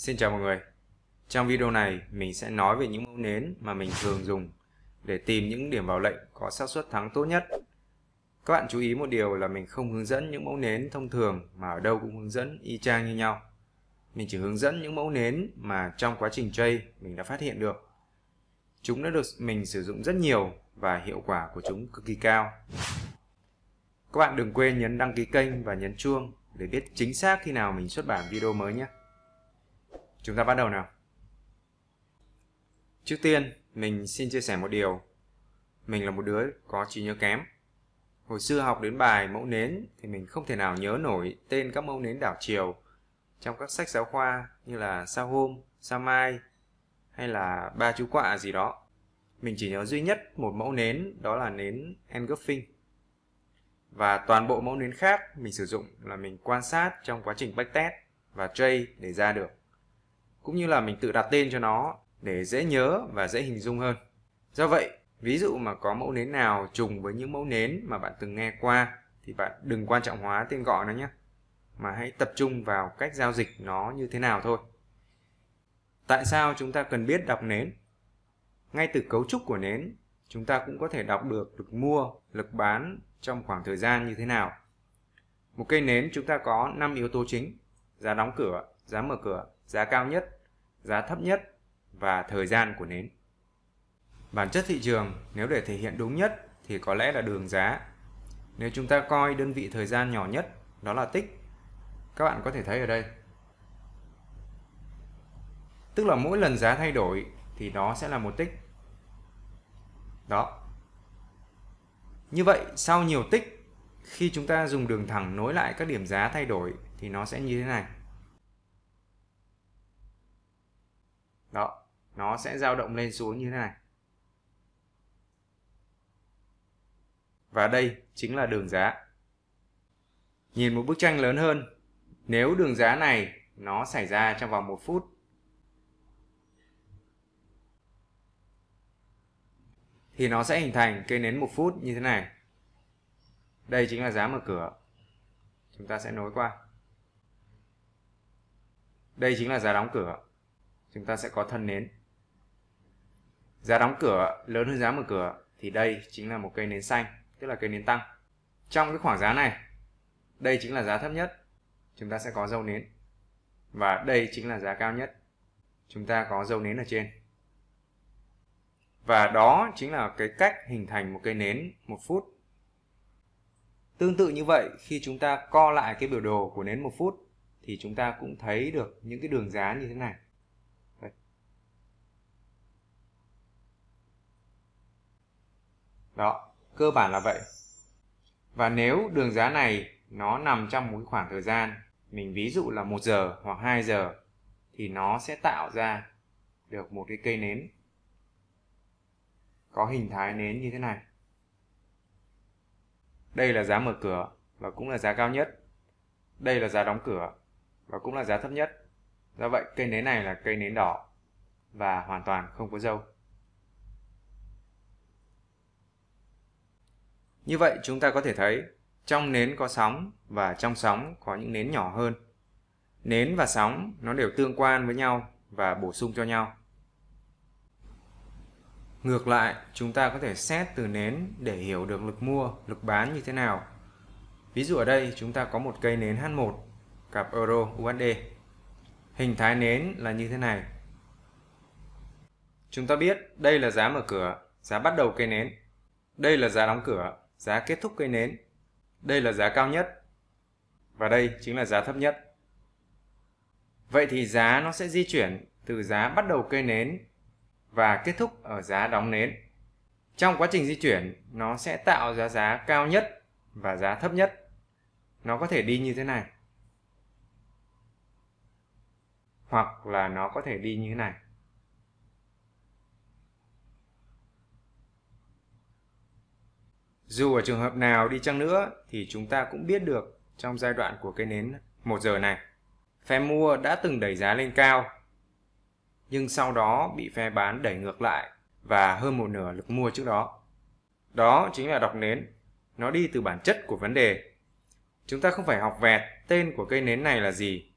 Xin chào mọi người. Trong video này, mình sẽ nói về những mẫu nến mà mình thường dùng để tìm những điểm vào lệnh có xác suất thắng tốt nhất. Các bạn chú ý một điều là mình không hướng dẫn những mẫu nến thông thường mà ở đâu cũng hướng dẫn y chang như nhau. Mình chỉ hướng dẫn những mẫu nến mà trong quá trình chơi mình đã phát hiện được. Chúng đã được mình sử dụng rất nhiều và hiệu quả của chúng cực kỳ cao. Các bạn đừng quên nhấn đăng ký kênh và nhấn chuông để biết chính xác khi nào mình xuất bản video mới nhé. Chúng ta bắt đầu nào. Trước tiên, mình xin chia sẻ một điều. Mình là một đứa có trí nhớ kém. Hồi xưa học đến bài mẫu nến thì mình không thể nào nhớ nổi tên các mẫu nến đảo chiều trong các sách giáo khoa như là sao hôm, sao mai hay là ba chú quạ gì đó. Mình chỉ nhớ duy nhất một mẫu nến đó là nến engulfing. Và toàn bộ mẫu nến khác mình sử dụng là mình quan sát trong quá trình backtest và trade để ra được cũng như là mình tự đặt tên cho nó để dễ nhớ và dễ hình dung hơn. Do vậy, ví dụ mà có mẫu nến nào trùng với những mẫu nến mà bạn từng nghe qua thì bạn đừng quan trọng hóa tên gọi nó nhé, mà hãy tập trung vào cách giao dịch nó như thế nào thôi. Tại sao chúng ta cần biết đọc nến? Ngay từ cấu trúc của nến, chúng ta cũng có thể đọc được lực mua, lực bán trong khoảng thời gian như thế nào. Một cây nến chúng ta có 5 yếu tố chính: giá đóng cửa, giá mở cửa, giá cao nhất, giá thấp nhất và thời gian của nến. Bản chất thị trường nếu để thể hiện đúng nhất thì có lẽ là đường giá. Nếu chúng ta coi đơn vị thời gian nhỏ nhất đó là tích. Các bạn có thể thấy ở đây. Tức là mỗi lần giá thay đổi thì nó sẽ là một tích. Đó. Như vậy sau nhiều tích khi chúng ta dùng đường thẳng nối lại các điểm giá thay đổi thì nó sẽ như thế này. Đó, nó sẽ dao động lên xuống như thế này. Và đây chính là đường giá. Nhìn một bức tranh lớn hơn, nếu đường giá này nó xảy ra trong vòng một phút, thì nó sẽ hình thành cây nến một phút như thế này. Đây chính là giá mở cửa. Chúng ta sẽ nối qua. Đây chính là giá đóng cửa chúng ta sẽ có thân nến. Giá đóng cửa, lớn hơn giá mở cửa, thì đây chính là một cây nến xanh, tức là cây nến tăng. Trong cái khoảng giá này, đây chính là giá thấp nhất, chúng ta sẽ có dâu nến. Và đây chính là giá cao nhất, chúng ta có dâu nến ở trên. Và đó chính là cái cách hình thành một cây nến một phút. Tương tự như vậy, khi chúng ta co lại cái biểu đồ của nến một phút, thì chúng ta cũng thấy được những cái đường giá như thế này. Đó, cơ bản là vậy. Và nếu đường giá này nó nằm trong một khoảng thời gian, mình ví dụ là một giờ hoặc 2 giờ, thì nó sẽ tạo ra được một cái cây nến. Có hình thái nến như thế này. Đây là giá mở cửa và cũng là giá cao nhất. Đây là giá đóng cửa và cũng là giá thấp nhất. Do vậy, cây nến này là cây nến đỏ và hoàn toàn không có dâu. Như vậy chúng ta có thể thấy trong nến có sóng và trong sóng có những nến nhỏ hơn. Nến và sóng nó đều tương quan với nhau và bổ sung cho nhau. Ngược lại, chúng ta có thể xét từ nến để hiểu được lực mua, lực bán như thế nào. Ví dụ ở đây chúng ta có một cây nến H1 cặp Euro USD. Hình thái nến là như thế này. Chúng ta biết đây là giá mở cửa, giá bắt đầu cây nến. Đây là giá đóng cửa, giá kết thúc cây nến. Đây là giá cao nhất và đây chính là giá thấp nhất. Vậy thì giá nó sẽ di chuyển từ giá bắt đầu cây nến và kết thúc ở giá đóng nến. Trong quá trình di chuyển, nó sẽ tạo ra giá cao nhất và giá thấp nhất. Nó có thể đi như thế này. Hoặc là nó có thể đi như thế này. Dù ở trường hợp nào đi chăng nữa thì chúng ta cũng biết được trong giai đoạn của cây nến 1 giờ này, phe mua đã từng đẩy giá lên cao, nhưng sau đó bị phe bán đẩy ngược lại và hơn một nửa lực mua trước đó. Đó chính là đọc nến, nó đi từ bản chất của vấn đề. Chúng ta không phải học vẹt tên của cây nến này là gì,